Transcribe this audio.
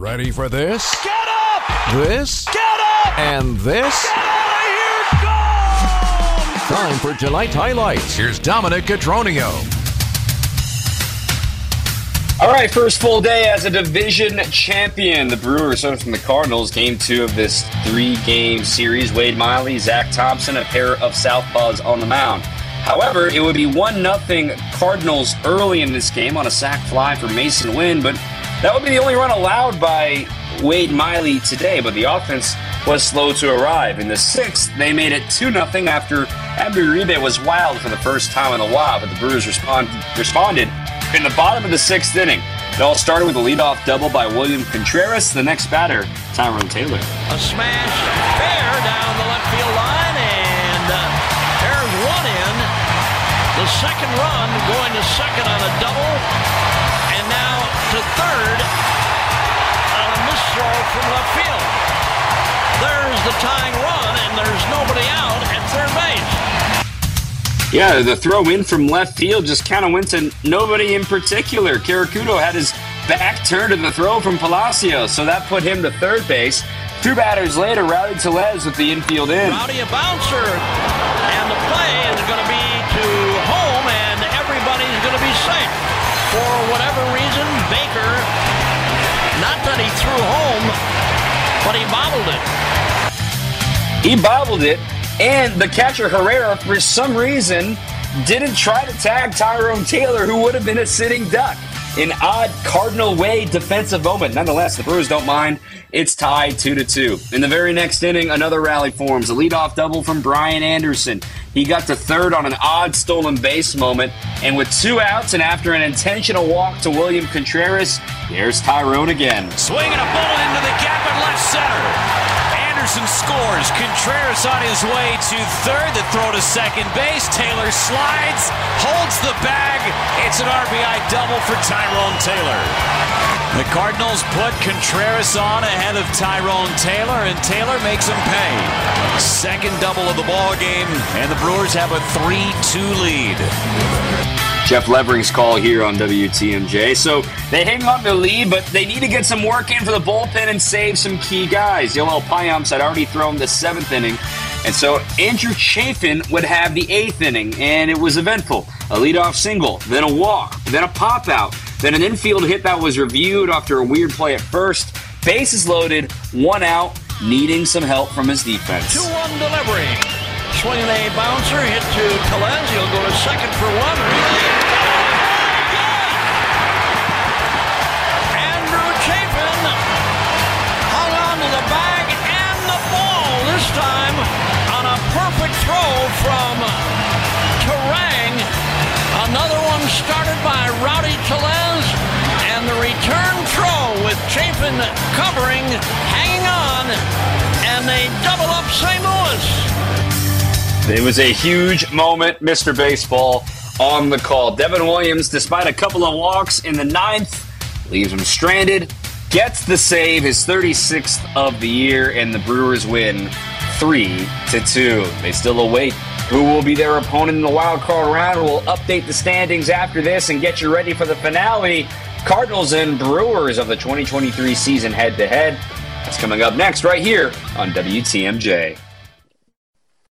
Ready for this? Get up! This? Get up! And this? Get out of here! Gone! Time for tonight's highlights. Here's Dominic Cotroneo. All right, first full day as a division champion. The Brewers are from the Cardinals. Game two of this three-game series. Wade Miley, Zach Thompson, a pair of southpaws on the mound. However, it would be one nothing Cardinals early in this game on a sac fly for Masyn Winn, but that would be the only run allowed by Wade Miley today. But the offense was slow to arrive. In the sixth, they made it two nothing after Abby Uribe was wild for the first time in a while, but the Brewers respond, responded in the bottom of the sixth inning. It all started with a leadoff double by William Contreras. The next batter, Tyrone Taylor. A smash fair down the left field line, and uh, there's one in. The second run going to second on a double, from left field. There's the tying run, and there's nobody out at third base. Yeah, the throw in from left field just kind of went to nobody in particular. Karakudo had his back turned to the throw from Palacios, so that put him to third base. Two batters later, Rowdy Tellez with the infield in. Rowdy a bouncer, and the play is going to be to home, and everybody's going to be safe. For whatever reason, Baker, not that he threw home, but he bobbled it. He bobbled it, and the catcher Herrera, for some reason, didn't try to tag Tyrone Taylor, who would have been a sitting duck. An odd Cardinal way defensive moment. Nonetheless, the Brewers don't mind. It's tied two to two. In the very next inning, another rally forms. A leadoff double from Brian Anderson. He got to third on an odd stolen base moment, and with two outs and after an intentional walk to William Contreras, here's Tyrone again. Swinging a bullet into the gap in left center. Anderson scores. Contreras on his way to third. The throw to second base. Taylor slides, holds the bag. It's an RBI double for Tyrone Taylor. The Cardinals put Contreras on ahead of Tyrone Taylor, and Taylor makes him pay. Second double of the ball game, and the Brewers have a 3-2 lead. Jeff Levering's call here on WTMJ. So they hang on to the lead, but they need to get some work in for the bullpen and save some key guys. Yoel Payamps had already thrown the seventh inning, and so Andrew Chafin would have the eighth inning, and it was eventful. A leadoff single, then a walk, then a pop out, then an infield hit that was reviewed after a weird play at first. Bases loaded, one out, needing some help from his defense. 2 1 delivery. Swinging a bouncer, hit to Tellez. He'll go to second for one. From Turang. Another one started by Rowdy Tellez and the return throw with Chafin covering, hanging on, and they double up St. Louis. It was a huge moment, Mr. Baseball, on the call. Devin Williams, despite a couple of walks in the ninth, leaves him stranded, gets the save, his 36th of the year, and the Brewers win 3 to 2. They still await who will be their opponent in the wild card round. We'll update the standings after this and get you ready for the finale. Cardinals and Brewers of the 2023 season head to head. That's coming up next, right here on WTMJ.